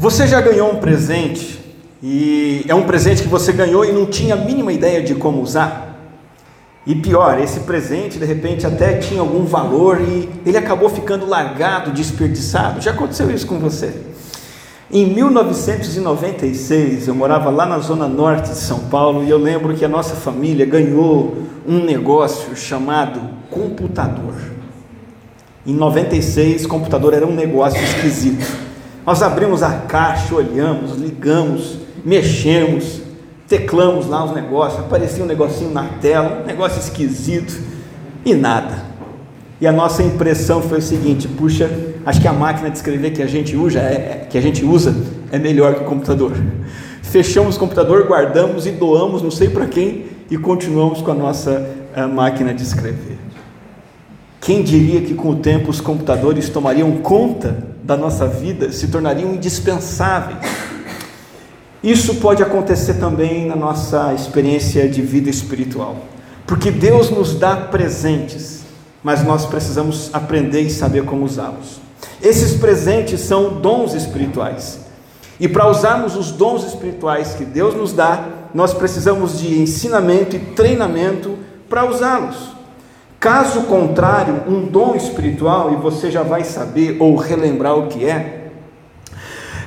Você já ganhou um presente e é um presente que você ganhou e não tinha a mínima ideia de como usar? E pior, esse presente de repente até tinha algum valor e ele acabou ficando largado, desperdiçado. Já aconteceu isso com você? Em 1996, eu morava lá na zona norte de São Paulo e eu lembro que a nossa família ganhou um negócio chamado computador. Em 96, computador era um negócio esquisito. Nós abrimos a caixa, olhamos, ligamos, mexemos, teclamos lá os negócios, aparecia um negocinho na tela, um negócio esquisito e nada. E a nossa impressão foi o seguinte: puxa, acho que a máquina de escrever que a gente usa é, que a gente usa é melhor que o computador. Fechamos o computador, guardamos e doamos, não sei para quem, e continuamos com a nossa a máquina de escrever. Quem diria que com o tempo os computadores tomariam conta da nossa vida, se tornariam indispensáveis? Isso pode acontecer também na nossa experiência de vida espiritual, porque Deus nos dá presentes, mas nós precisamos aprender e saber como usá-los. Esses presentes são dons espirituais, e para usarmos os dons espirituais que Deus nos dá, nós precisamos de ensinamento e treinamento para usá-los. Caso contrário, um dom espiritual, e você já vai saber ou relembrar o que é,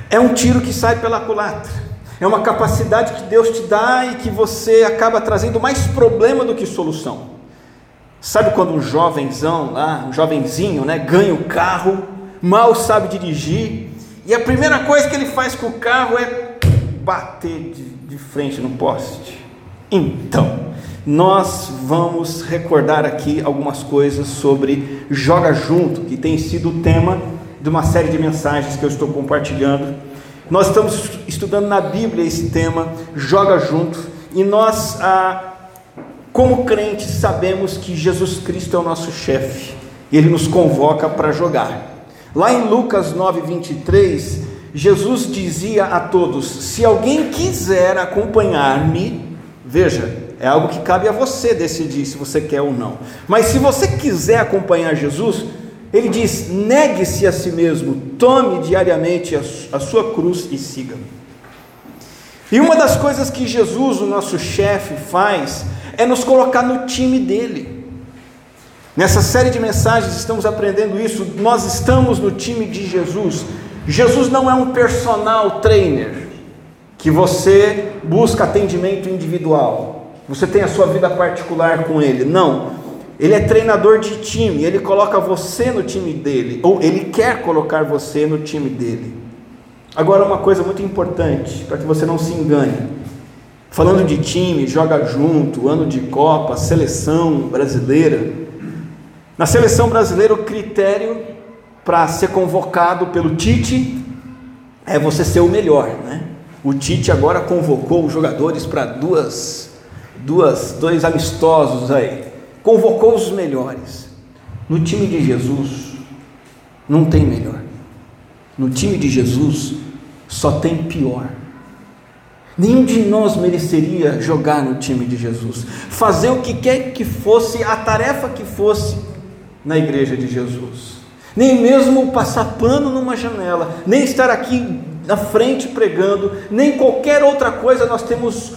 é um tiro que sai pela culatra. É uma capacidade que Deus te dá e que você acaba trazendo mais problema do que solução. Sabe quando um jovenzão lá, um jovenzinho, né, ganha o carro, mal sabe dirigir, e a primeira coisa que ele faz com o carro é bater de, de frente no poste. Então, nós vamos recordar aqui algumas coisas sobre Joga Junto, que tem sido o tema de uma série de mensagens que eu estou compartilhando. Nós estamos estudando na Bíblia esse tema, Joga Junto, e nós, ah, como crentes, sabemos que Jesus Cristo é o nosso chefe, ele nos convoca para jogar. Lá em Lucas 9, 23, Jesus dizia a todos: Se alguém quiser acompanhar-me, veja, é algo que cabe a você decidir se você quer ou não. Mas se você quiser acompanhar Jesus, ele diz: negue-se a si mesmo, tome diariamente a sua cruz e siga-me. E uma das coisas que Jesus, o nosso chefe, faz é nos colocar no time dele. Nessa série de mensagens estamos aprendendo isso. Nós estamos no time de Jesus. Jesus não é um personal trainer que você busca atendimento individual você tem a sua vida particular com ele. Não. Ele é treinador de time, ele coloca você no time dele, ou ele quer colocar você no time dele. Agora, uma coisa muito importante, para que você não se engane. Falando de time, joga junto, ano de Copa, seleção brasileira. Na seleção brasileira, o critério para ser convocado pelo Tite é você ser o melhor, né? O Tite agora convocou os jogadores para duas duas, dois amistosos aí, convocou os melhores. No time de Jesus, não tem melhor. No time de Jesus, só tem pior. Nenhum de nós mereceria jogar no time de Jesus, fazer o que quer que fosse, a tarefa que fosse na igreja de Jesus, nem mesmo passar pano numa janela, nem estar aqui na frente pregando, nem qualquer outra coisa nós temos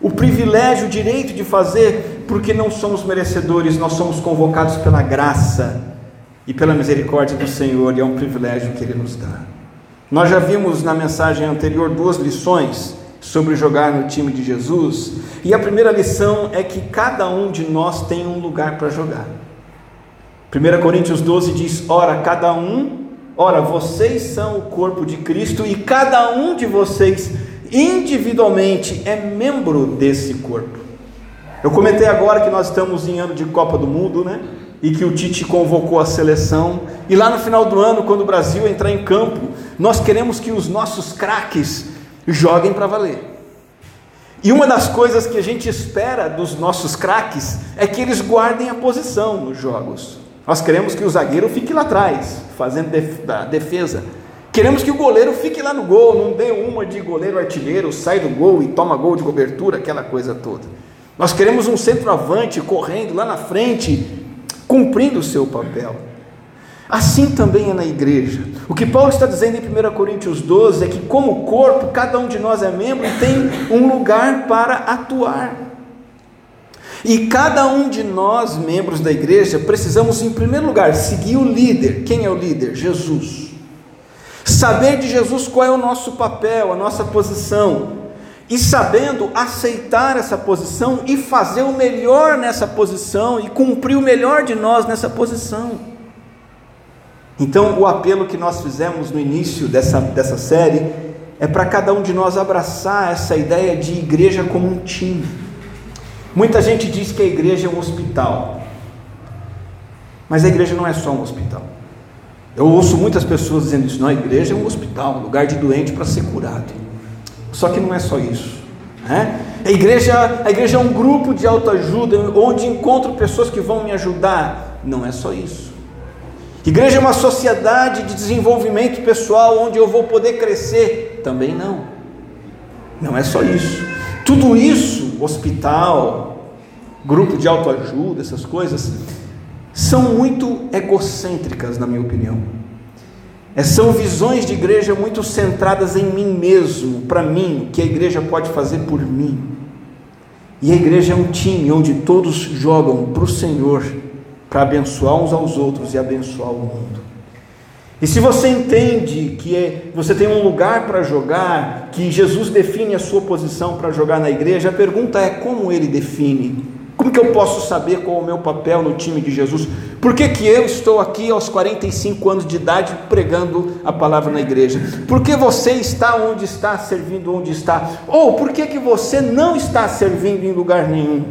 o privilégio, o direito de fazer, porque não somos merecedores, nós somos convocados pela graça e pela misericórdia do Senhor, e é um privilégio que Ele nos dá. Nós já vimos na mensagem anterior duas lições sobre jogar no time de Jesus, e a primeira lição é que cada um de nós tem um lugar para jogar. 1 Coríntios 12 diz: Ora, cada um, ora, vocês são o corpo de Cristo, e cada um de vocês individualmente é membro desse corpo. Eu comentei agora que nós estamos em ano de Copa do Mundo, né? E que o Tite convocou a seleção. E lá no final do ano, quando o Brasil entrar em campo, nós queremos que os nossos craques joguem para valer. E uma das coisas que a gente espera dos nossos craques é que eles guardem a posição nos jogos. Nós queremos que o zagueiro fique lá atrás, fazendo a defesa. Queremos que o goleiro fique lá no gol, não dê uma de goleiro artilheiro, sai do gol e toma gol de cobertura, aquela coisa toda. Nós queremos um centroavante correndo lá na frente, cumprindo o seu papel. Assim também é na igreja. O que Paulo está dizendo em 1 Coríntios 12 é que, como corpo, cada um de nós é membro e tem um lugar para atuar. E cada um de nós, membros da igreja, precisamos, em primeiro lugar, seguir o líder. Quem é o líder? Jesus. Saber de Jesus qual é o nosso papel, a nossa posição. E sabendo aceitar essa posição e fazer o melhor nessa posição e cumprir o melhor de nós nessa posição. Então, o apelo que nós fizemos no início dessa, dessa série é para cada um de nós abraçar essa ideia de igreja como um time. Muita gente diz que a igreja é um hospital, mas a igreja não é só um hospital. Eu ouço muitas pessoas dizendo isso: não, a igreja é um hospital, um lugar de doente para ser curado. Só que não é só isso. Né? A, igreja, a igreja é um grupo de autoajuda onde encontro pessoas que vão me ajudar. Não é só isso. Igreja é uma sociedade de desenvolvimento pessoal onde eu vou poder crescer? Também não. Não é só isso. Tudo isso, hospital, grupo de autoajuda, essas coisas, são muito egocêntricas, na minha opinião. É, são visões de igreja muito centradas em mim mesmo, para mim, o que a igreja pode fazer por mim. E a igreja é um time onde todos jogam para o Senhor para abençoar uns aos outros e abençoar o mundo. E se você entende que é, você tem um lugar para jogar, que Jesus define a sua posição para jogar na igreja, a pergunta é como ele define? Como que eu posso saber qual é o meu papel no time de Jesus? Por que, que eu estou aqui aos 45 anos de idade pregando a palavra na igreja? Por que você está onde está, servindo onde está? Ou por que, que você não está servindo em lugar nenhum?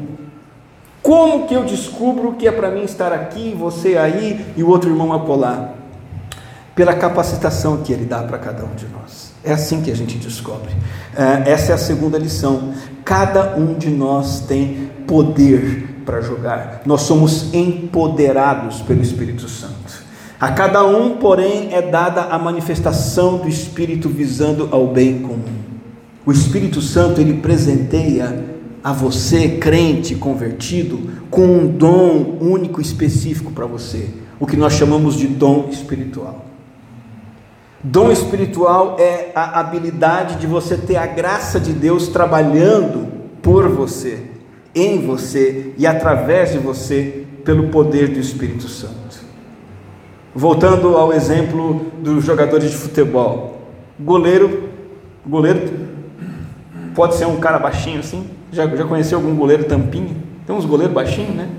Como que eu descubro que é para mim estar aqui, você aí e o outro irmão acolá? Pela capacitação que ele dá para cada um de nós. É assim que a gente descobre. É, essa é a segunda lição. Cada um de nós tem poder para jogar. Nós somos empoderados pelo Espírito Santo. A cada um, porém, é dada a manifestação do Espírito visando ao bem comum. O Espírito Santo ele presenteia a você, crente convertido, com um dom único específico para você, o que nós chamamos de dom espiritual. Dom espiritual é a habilidade de você ter a graça de Deus trabalhando por você, em você e através de você, pelo poder do Espírito Santo. Voltando ao exemplo dos jogadores de futebol, goleiro, goleiro pode ser um cara baixinho assim, já, já conheceu algum goleiro tampinha? Tem uns goleiros baixinhos, né?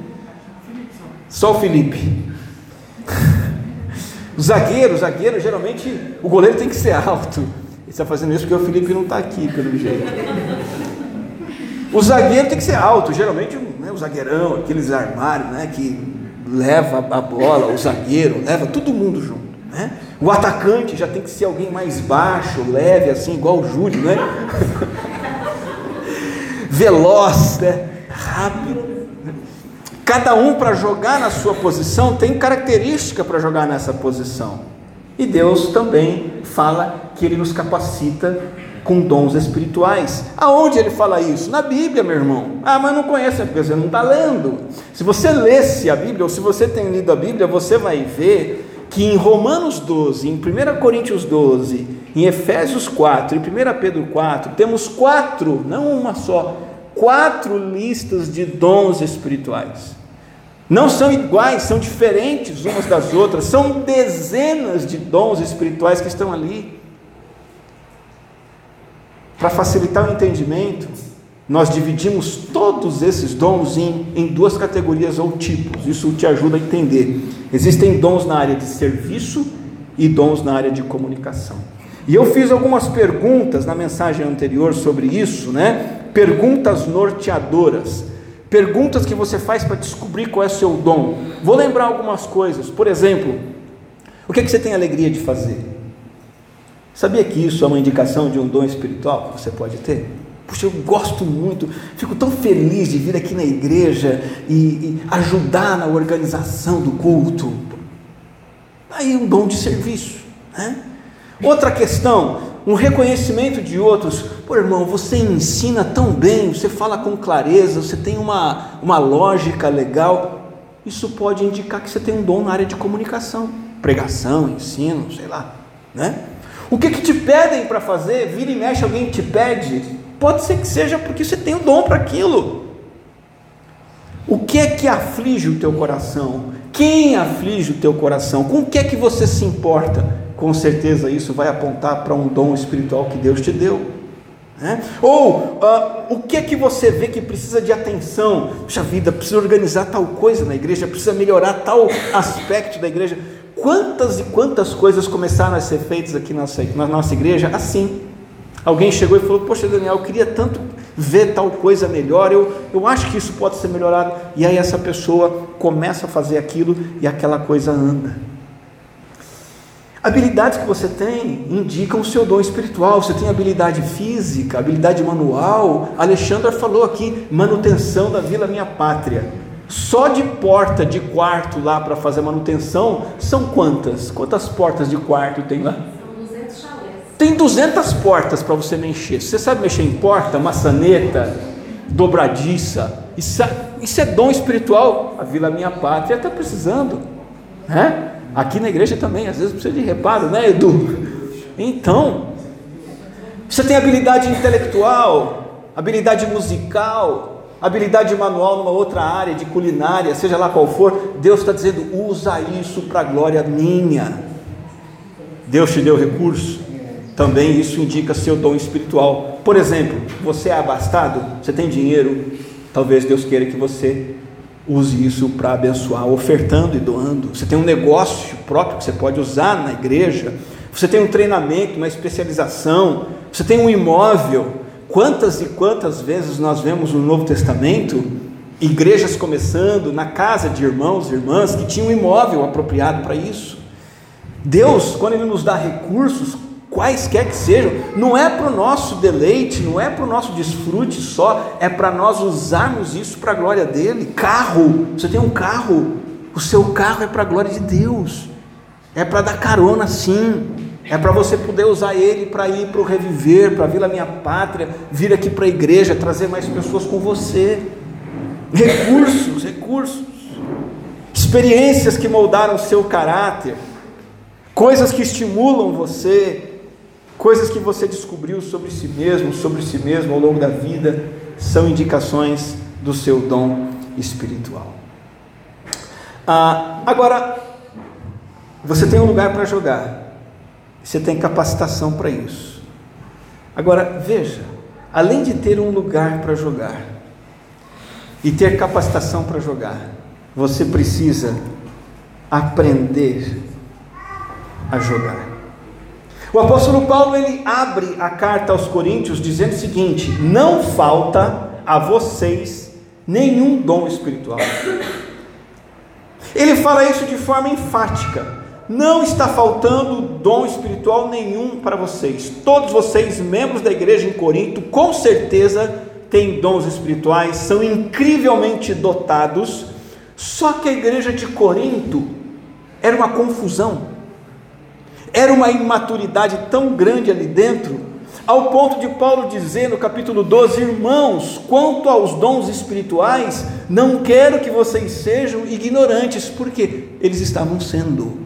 Só o Felipe. O zagueiro, o zagueiro, geralmente o goleiro tem que ser alto. Ele está fazendo isso porque o Felipe não está aqui, pelo jeito. O zagueiro tem que ser alto, geralmente né, o zagueirão, aqueles armários né, que leva a bola, o zagueiro, leva todo mundo junto. Né? O atacante já tem que ser alguém mais baixo, leve, assim, igual o Júlio, né? veloz, né? rápido. Cada um para jogar na sua posição tem característica para jogar nessa posição. E Deus também fala que Ele nos capacita com dons espirituais. Aonde ele fala isso? Na Bíblia, meu irmão. Ah, mas não conhece, porque você não está lendo. Se você lesse a Bíblia, ou se você tem lido a Bíblia, você vai ver que em Romanos 12, em 1 Coríntios 12, em Efésios 4 e 1 Pedro 4, temos quatro, não uma só, quatro listas de dons espirituais. Não são iguais, são diferentes umas das outras, são dezenas de dons espirituais que estão ali. Para facilitar o entendimento, nós dividimos todos esses dons em, em duas categorias ou tipos, isso te ajuda a entender. Existem dons na área de serviço e dons na área de comunicação. E eu fiz algumas perguntas na mensagem anterior sobre isso, né? perguntas norteadoras, perguntas que você faz para descobrir qual é o seu dom. Vou lembrar algumas coisas, por exemplo, o que, é que você tem alegria de fazer? Sabia que isso é uma indicação de um dom espiritual que você pode ter? Puxa, eu gosto muito, fico tão feliz de vir aqui na igreja e, e ajudar na organização do culto. Aí um dom de serviço. Né? Outra questão, um reconhecimento de outros. Pô, irmão, você ensina tão bem, você fala com clareza, você tem uma, uma lógica legal. Isso pode indicar que você tem um dom na área de comunicação. pregação, ensino, sei lá, né? O que, que te pedem para fazer? Vira e mexe, alguém te pede. Pode ser que seja porque você tem o dom para aquilo. O que é que aflige o teu coração? Quem aflige o teu coração? Com o que é que você se importa? Com certeza isso vai apontar para um dom espiritual que Deus te deu. Né? Ou uh, o que é que você vê que precisa de atenção? Puxa vida, precisa organizar tal coisa na igreja, precisa melhorar tal aspecto da igreja. Quantas e quantas coisas começaram a ser feitas aqui na nossa, na nossa igreja assim? Alguém chegou e falou: Poxa, Daniel, eu queria tanto ver tal coisa melhor, eu, eu acho que isso pode ser melhorado. E aí essa pessoa começa a fazer aquilo e aquela coisa anda. Habilidades que você tem indicam o seu dom espiritual. Você tem habilidade física, habilidade manual. Alexandra falou aqui: manutenção da vila minha pátria. Só de porta de quarto lá para fazer manutenção, são quantas? Quantas portas de quarto tem lá? São 200 chalés. Tem 200 portas para você mexer. Você sabe mexer em porta, maçaneta, dobradiça? Isso, é, isso é dom espiritual. A Vila Minha Pátria está precisando. Né? Aqui na igreja também, às vezes precisa de reparo, né, Edu? Então, você tem habilidade intelectual, habilidade musical, habilidade manual numa outra área de culinária, seja lá qual for, Deus está dizendo: usa isso para glória minha. Deus te deu recurso, também isso indica seu dom espiritual. Por exemplo, você é abastado, você tem dinheiro, talvez Deus queira que você use isso para abençoar, ofertando e doando. Você tem um negócio próprio que você pode usar na igreja, você tem um treinamento, uma especialização, você tem um imóvel Quantas e quantas vezes nós vemos no Novo Testamento igrejas começando na casa de irmãos e irmãs que tinham um imóvel apropriado para isso? Deus, quando Ele nos dá recursos, quaisquer que sejam, não é para o nosso deleite, não é para o nosso desfrute só, é para nós usarmos isso para a glória dele. Carro, você tem um carro, o seu carro é para a glória de Deus, é para dar carona sim. É para você poder usar ele para ir para o reviver, para a Vila Minha Pátria, vir aqui para a igreja, trazer mais pessoas com você. Recursos, recursos. Experiências que moldaram o seu caráter. Coisas que estimulam você. Coisas que você descobriu sobre si mesmo, sobre si mesmo ao longo da vida, são indicações do seu dom espiritual. Ah, agora, você tem um lugar para jogar. Você tem capacitação para isso. Agora, veja, além de ter um lugar para jogar e ter capacitação para jogar, você precisa aprender a jogar. O apóstolo Paulo ele abre a carta aos Coríntios dizendo o seguinte: não falta a vocês nenhum dom espiritual. Ele fala isso de forma enfática. Não está faltando dom espiritual nenhum para vocês. Todos vocês, membros da igreja em Corinto, com certeza têm dons espirituais, são incrivelmente dotados. Só que a igreja de Corinto era uma confusão, era uma imaturidade tão grande ali dentro, ao ponto de Paulo dizer no capítulo 12: Irmãos, quanto aos dons espirituais, não quero que vocês sejam ignorantes, porque eles estavam sendo.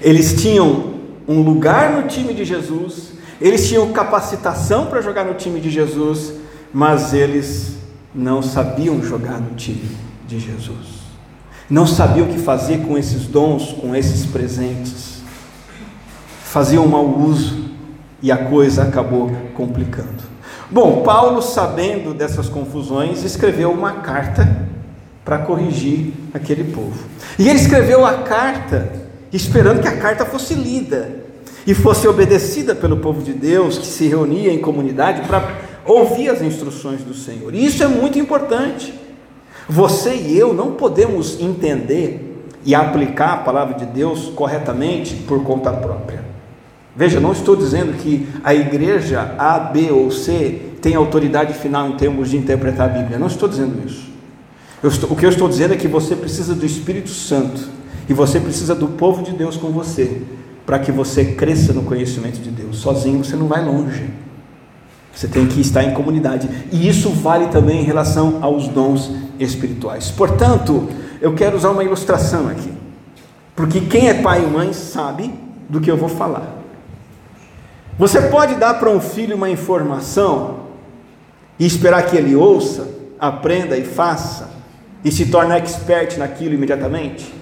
Eles tinham um lugar no time de Jesus, eles tinham capacitação para jogar no time de Jesus, mas eles não sabiam jogar no time de Jesus. Não sabiam o que fazer com esses dons, com esses presentes. Faziam mau uso e a coisa acabou complicando. Bom, Paulo, sabendo dessas confusões, escreveu uma carta para corrigir aquele povo. E ele escreveu a carta esperando que a carta fosse lida e fosse obedecida pelo povo de Deus que se reunia em comunidade para ouvir as instruções do Senhor. E isso é muito importante. Você e eu não podemos entender e aplicar a palavra de Deus corretamente por conta própria. Veja, não estou dizendo que a igreja A, B ou C tem autoridade final em termos de interpretar a Bíblia. Não estou dizendo isso. Estou, o que eu estou dizendo é que você precisa do Espírito Santo e você precisa do povo de Deus com você, para que você cresça no conhecimento de Deus. Sozinho você não vai longe. Você tem que estar em comunidade. E isso vale também em relação aos dons espirituais. Portanto, eu quero usar uma ilustração aqui. Porque quem é pai e mãe sabe do que eu vou falar. Você pode dar para um filho uma informação e esperar que ele ouça, aprenda e faça e se torne expert naquilo imediatamente?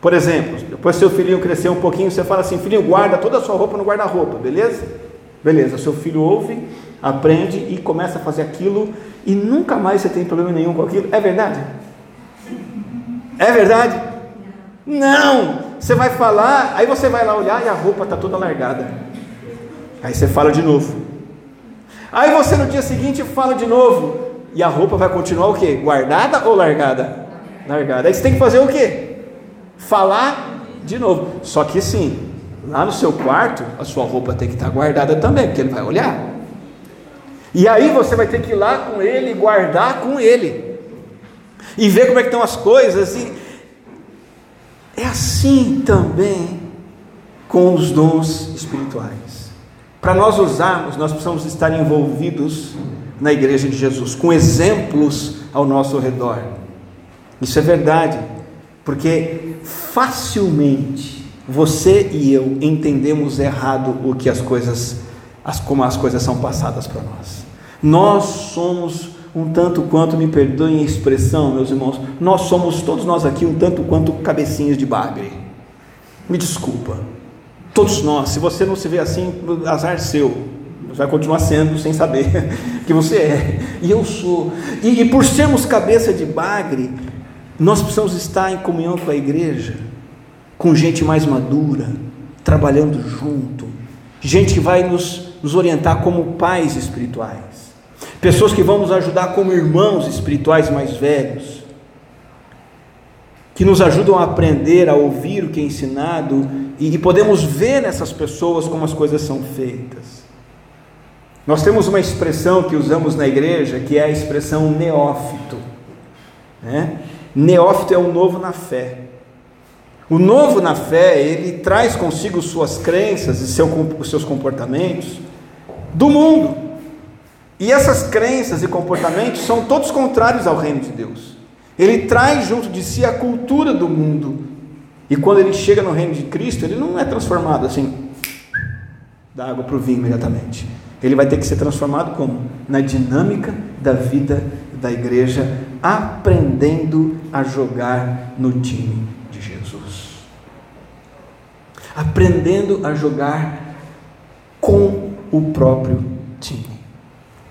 Por exemplo, depois seu filhinho crescer um pouquinho, você fala assim: filhinho, guarda toda a sua roupa no guarda-roupa, beleza? Beleza, seu filho ouve, aprende e começa a fazer aquilo e nunca mais você tem problema nenhum com aquilo. É verdade? É verdade? Não! Você vai falar, aí você vai lá olhar e a roupa está toda largada. Aí você fala de novo. Aí você no dia seguinte fala de novo. E a roupa vai continuar o quê? Guardada ou largada? Largada. Aí você tem que fazer o quê? Falar de novo. Só que sim, lá no seu quarto, a sua roupa tem que estar guardada também, porque ele vai olhar. E aí você vai ter que ir lá com ele, guardar com ele, e ver como é que estão as coisas. E é assim também com os dons espirituais. Para nós usarmos, nós precisamos estar envolvidos na igreja de Jesus, com exemplos ao nosso redor. Isso é verdade, porque facilmente você e eu entendemos errado o que as coisas, as, como as coisas são passadas para nós. Nós somos um tanto quanto, me perdoem a expressão, meus irmãos, nós somos todos nós aqui um tanto quanto cabecinhas de bagre. Me desculpa. Todos nós, se você não se vê assim, azar seu. Você vai continuar sendo sem saber que você é. E eu sou. E, e por sermos cabeça de bagre, nós precisamos estar em comunhão com a igreja com gente mais madura, trabalhando junto, gente que vai nos, nos orientar como pais espirituais, pessoas que vão nos ajudar como irmãos espirituais mais velhos, que nos ajudam a aprender, a ouvir o que é ensinado e, e podemos ver nessas pessoas como as coisas são feitas. Nós temos uma expressão que usamos na igreja que é a expressão neófito. Né? Neófito é o novo na fé. O novo na fé, ele traz consigo suas crenças e seu, os seus comportamentos do mundo. E essas crenças e comportamentos são todos contrários ao reino de Deus. Ele traz junto de si a cultura do mundo. E quando ele chega no reino de Cristo, ele não é transformado assim, da água para o vinho imediatamente. Ele vai ter que ser transformado como? Na dinâmica da vida da igreja, aprendendo a jogar no time aprendendo a jogar com o próprio time.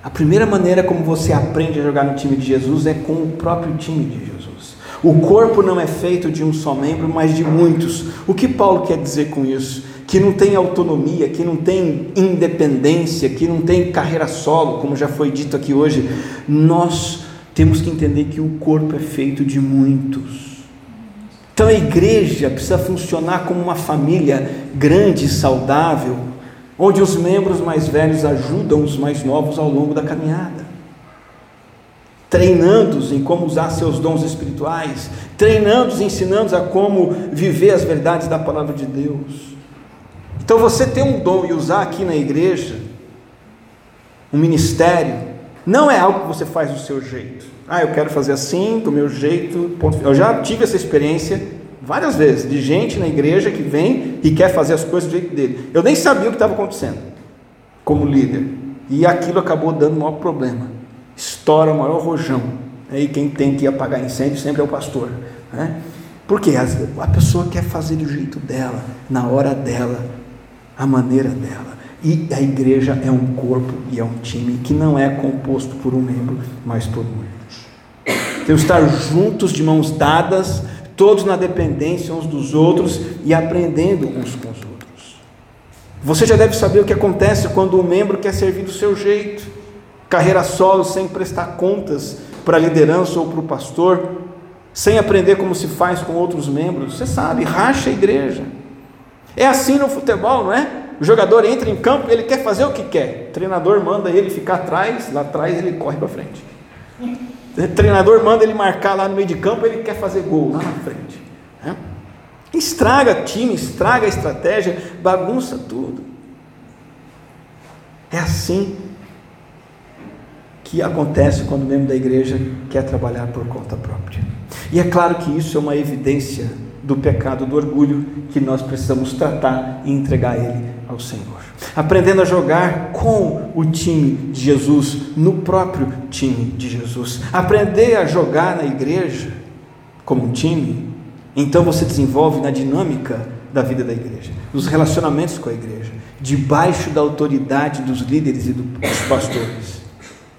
A primeira maneira como você aprende a jogar no time de Jesus é com o próprio time de Jesus. O corpo não é feito de um só membro, mas de muitos. O que Paulo quer dizer com isso? Que não tem autonomia, que não tem independência, que não tem carreira solo, como já foi dito aqui hoje. Nós temos que entender que o corpo é feito de muitos. Então a igreja precisa funcionar como uma família grande e saudável, onde os membros mais velhos ajudam os mais novos ao longo da caminhada, treinando-os em como usar seus dons espirituais, treinando-os, ensinando-os a como viver as verdades da palavra de Deus. Então você ter um dom e usar aqui na igreja, um ministério, não é algo que você faz do seu jeito. Ah, eu quero fazer assim, do meu jeito. Ponto. Eu já tive essa experiência várias vezes de gente na igreja que vem e quer fazer as coisas do jeito dele. Eu nem sabia o que estava acontecendo como líder. E aquilo acabou dando o maior problema. Estoura o maior rojão. Aí quem tem que apagar incêndio sempre é o pastor. Né? Porque a pessoa quer fazer do jeito dela, na hora dela, a maneira dela. E a igreja é um corpo e é um time que não é composto por um membro, mas por muitos. Temos que estar juntos, de mãos dadas, todos na dependência uns dos outros e aprendendo uns com os outros. Você já deve saber o que acontece quando um membro quer servir do seu jeito, carreira solo, sem prestar contas para a liderança ou para o pastor, sem aprender como se faz com outros membros. Você sabe, racha a igreja. É assim no futebol, não é? O jogador entra em campo e ele quer fazer o que quer. O treinador manda ele ficar atrás, lá atrás ele corre para frente. O treinador manda ele marcar lá no meio de campo, ele quer fazer gol lá na frente. Né? Estraga time, estraga a estratégia, bagunça tudo. É assim que acontece quando o membro da igreja quer trabalhar por conta própria. E é claro que isso é uma evidência do pecado do orgulho que nós precisamos tratar e entregar ele ao Senhor. Aprendendo a jogar com o time de Jesus, no próprio time de Jesus. Aprender a jogar na igreja como um time, então você desenvolve na dinâmica da vida da igreja, nos relacionamentos com a igreja, debaixo da autoridade dos líderes e dos pastores.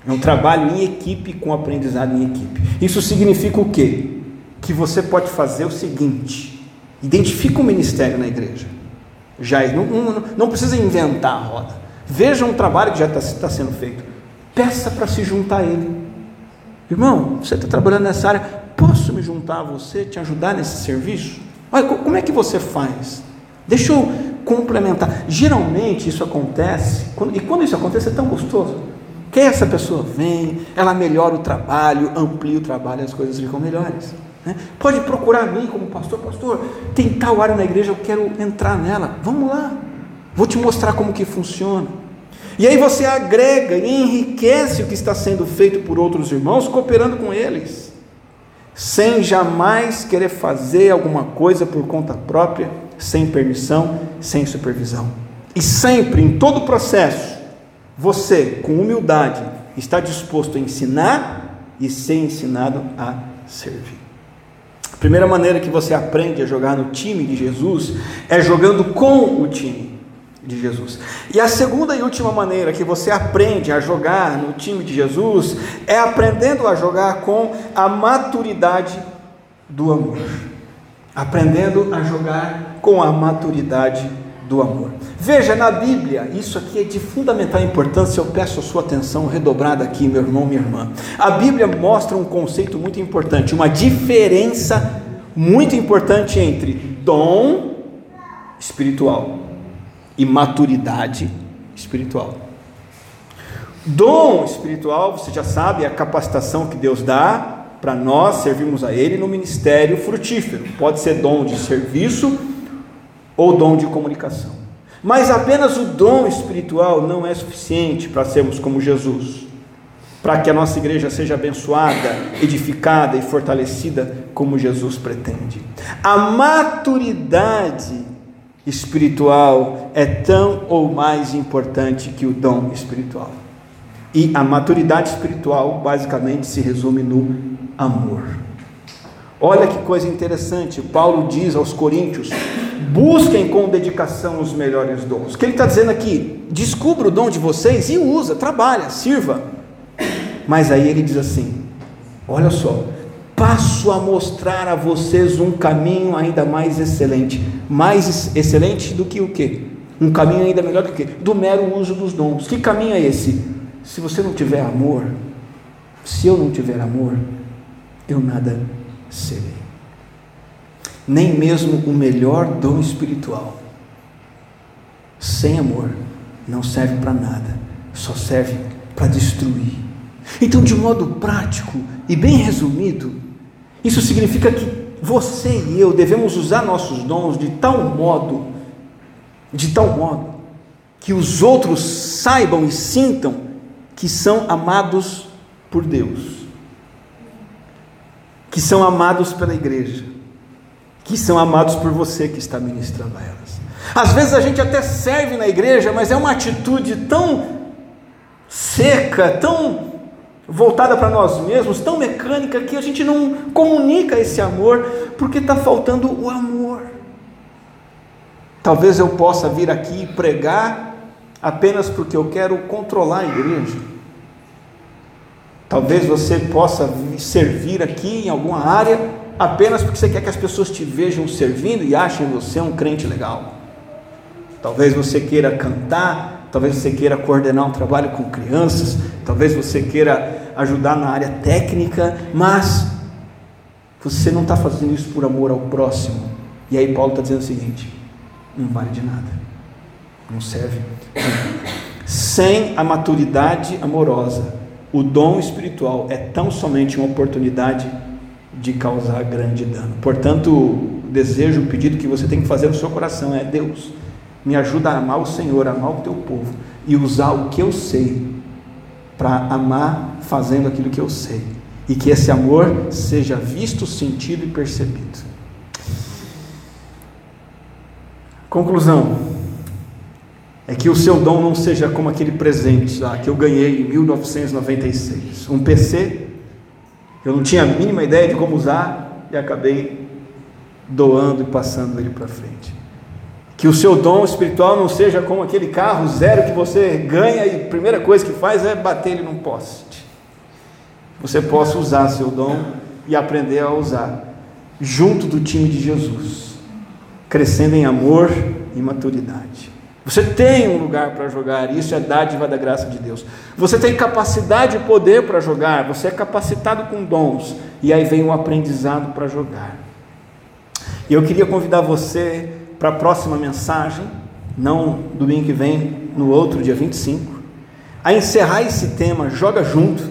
É um trabalho em equipe com aprendizado em equipe. Isso significa o quê? Que você pode fazer o seguinte: identifica um ministério na igreja. Já não, não, não precisa inventar a roda. Veja um trabalho que já está tá sendo feito. Peça para se juntar a ele. Irmão, você está trabalhando nessa área, posso me juntar a você, te ajudar nesse serviço? Olha, como é que você faz? Deixa eu complementar. Geralmente isso acontece, e quando isso acontece é tão gostoso. Que essa pessoa vem, ela melhora o trabalho, amplia o trabalho, as coisas ficam melhores. Né? Pode procurar mim como pastor, pastor, tem tal área na igreja, eu quero entrar nela. Vamos lá, vou te mostrar como que funciona. E aí você agrega e enriquece o que está sendo feito por outros irmãos, cooperando com eles, sem jamais querer fazer alguma coisa por conta própria, sem permissão, sem supervisão. E sempre, em todo o processo, você, com humildade, está disposto a ensinar e ser ensinado a servir. A primeira maneira que você aprende a jogar no time de Jesus é jogando com o time de Jesus. E a segunda e última maneira que você aprende a jogar no time de Jesus é aprendendo a jogar com a maturidade do amor. Aprendendo a jogar com a maturidade do amor. Veja na Bíblia, isso aqui é de fundamental importância, eu peço a sua atenção redobrada aqui, meu irmão, minha irmã. A Bíblia mostra um conceito muito importante, uma diferença muito importante entre dom espiritual e maturidade espiritual. Dom espiritual, você já sabe, é a capacitação que Deus dá para nós servirmos a Ele no ministério frutífero. Pode ser dom de serviço ou dom de comunicação. Mas apenas o dom espiritual não é suficiente para sermos como Jesus, para que a nossa igreja seja abençoada, edificada e fortalecida como Jesus pretende. A maturidade espiritual é tão ou mais importante que o dom espiritual. E a maturidade espiritual basicamente se resume no amor. Olha que coisa interessante, Paulo diz aos Coríntios: busquem com dedicação os melhores dons. O que ele está dizendo aqui? Descubra o dom de vocês e usa, trabalha, sirva. Mas aí ele diz assim: olha só, passo a mostrar a vocês um caminho ainda mais excelente. Mais excelente do que o quê? Um caminho ainda melhor do que? Do mero uso dos dons. Que caminho é esse? Se você não tiver amor, se eu não tiver amor, eu nada serei. Nem mesmo o melhor dom espiritual, sem amor, não serve para nada, só serve para destruir. Então, de modo prático e bem resumido, isso significa que você e eu devemos usar nossos dons de tal modo, de tal modo, que os outros saibam e sintam que são amados por Deus. Que são amados pela igreja, que são amados por você que está ministrando a elas. Às vezes a gente até serve na igreja, mas é uma atitude tão seca, tão voltada para nós mesmos, tão mecânica, que a gente não comunica esse amor, porque está faltando o amor. Talvez eu possa vir aqui pregar apenas porque eu quero controlar a igreja. Talvez você possa servir aqui em alguma área apenas porque você quer que as pessoas te vejam servindo e achem você um crente legal. Talvez você queira cantar, talvez você queira coordenar um trabalho com crianças, talvez você queira ajudar na área técnica, mas você não está fazendo isso por amor ao próximo. E aí Paulo está dizendo o seguinte: não vale de nada, não serve. Sem a maturidade amorosa, o dom espiritual é tão somente uma oportunidade de causar grande dano. Portanto, o desejo, o pedido que você tem que fazer no seu coração é: Deus, me ajuda a amar o Senhor, a amar o teu povo e usar o que eu sei para amar fazendo aquilo que eu sei. E que esse amor seja visto, sentido e percebido. Conclusão é que o seu dom não seja como aquele presente lá que eu ganhei em 1996, um PC. Eu não tinha a mínima ideia de como usar e acabei doando e passando ele para frente. Que o seu dom espiritual não seja como aquele carro zero que você ganha e a primeira coisa que faz é bater ele num poste. Você possa usar seu dom e aprender a usar junto do time de Jesus, crescendo em amor e maturidade. Você tem um lugar para jogar, isso é dádiva da graça de Deus. Você tem capacidade e poder para jogar, você é capacitado com dons, e aí vem o aprendizado para jogar. E eu queria convidar você para a próxima mensagem, não domingo que vem, no outro, dia 25, a encerrar esse tema Joga Junto.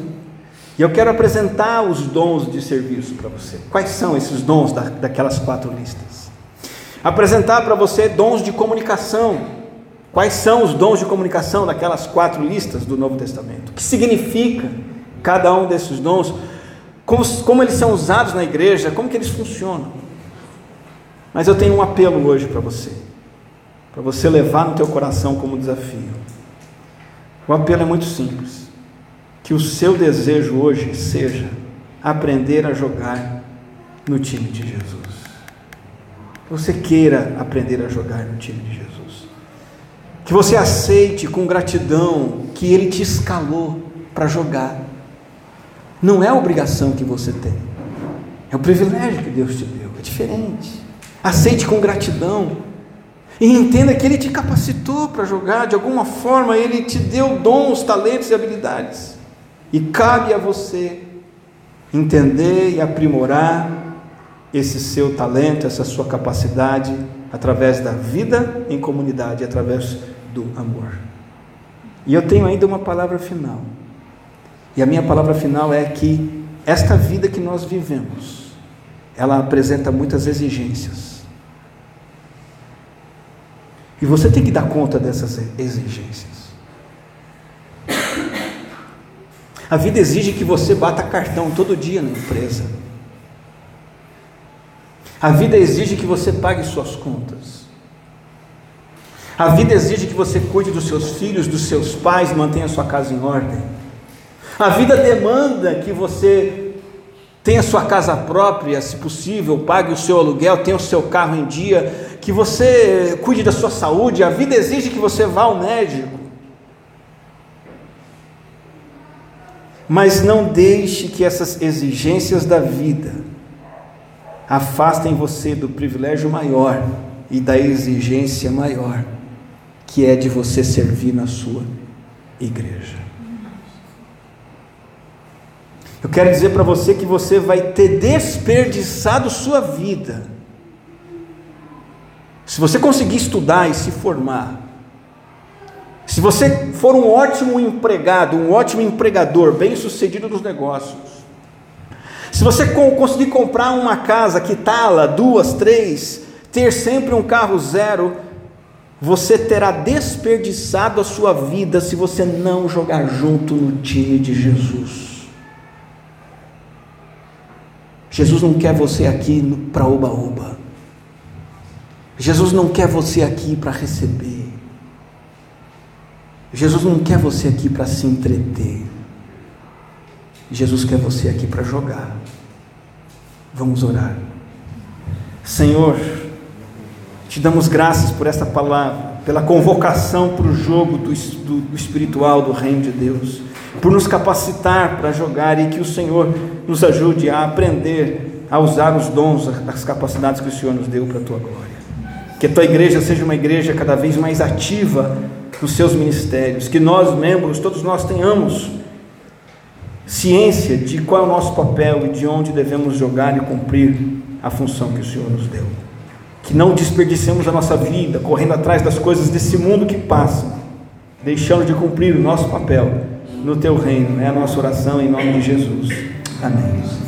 E eu quero apresentar os dons de serviço para você. Quais são esses dons da, daquelas quatro listas? Apresentar para você dons de comunicação Quais são os dons de comunicação daquelas quatro listas do Novo Testamento? O que significa cada um desses dons? Como, como eles são usados na igreja? Como que eles funcionam? Mas eu tenho um apelo hoje para você, para você levar no teu coração como desafio. O apelo é muito simples. Que o seu desejo hoje seja aprender a jogar no time de Jesus. Você queira aprender a jogar no time de Jesus. Que você aceite com gratidão que Ele te escalou para jogar. Não é a obrigação que você tem, é o privilégio que Deus te deu, é diferente. Aceite com gratidão e entenda que Ele te capacitou para jogar, de alguma forma Ele te deu dons, talentos e habilidades. E cabe a você entender e aprimorar esse seu talento, essa sua capacidade, através da vida em comunidade, através do amor. E eu tenho ainda uma palavra final. E a minha palavra final é que esta vida que nós vivemos, ela apresenta muitas exigências. E você tem que dar conta dessas exigências. A vida exige que você bata cartão todo dia na empresa. A vida exige que você pague suas contas. A vida exige que você cuide dos seus filhos, dos seus pais, mantenha sua casa em ordem. A vida demanda que você tenha sua casa própria, se possível, pague o seu aluguel, tenha o seu carro em dia, que você cuide da sua saúde. A vida exige que você vá ao médico. Mas não deixe que essas exigências da vida afastem você do privilégio maior e da exigência maior que é de você servir na sua igreja. Eu quero dizer para você que você vai ter desperdiçado sua vida. Se você conseguir estudar e se formar, se você for um ótimo empregado, um ótimo empregador, bem sucedido nos negócios, se você conseguir comprar uma casa, quitá-la, duas, três, ter sempre um carro zero, você terá desperdiçado a sua vida se você não jogar junto no time de Jesus. Jesus não quer você aqui para oba-oba. Jesus não quer você aqui para receber. Jesus não quer você aqui para se entreter. Jesus quer você aqui para jogar. Vamos orar. Senhor, te damos graças por esta palavra, pela convocação para o jogo do, do, do espiritual do reino de Deus, por nos capacitar para jogar e que o Senhor nos ajude a aprender a usar os dons, as capacidades que o Senhor nos deu para a tua glória. Que a tua igreja seja uma igreja cada vez mais ativa nos seus ministérios, que nós, membros, todos nós tenhamos ciência de qual é o nosso papel e de onde devemos jogar e cumprir a função que o Senhor nos deu que não desperdicemos a nossa vida correndo atrás das coisas desse mundo que passa, deixando de cumprir o nosso papel no teu reino. É a nossa oração em nome de Jesus. Amém.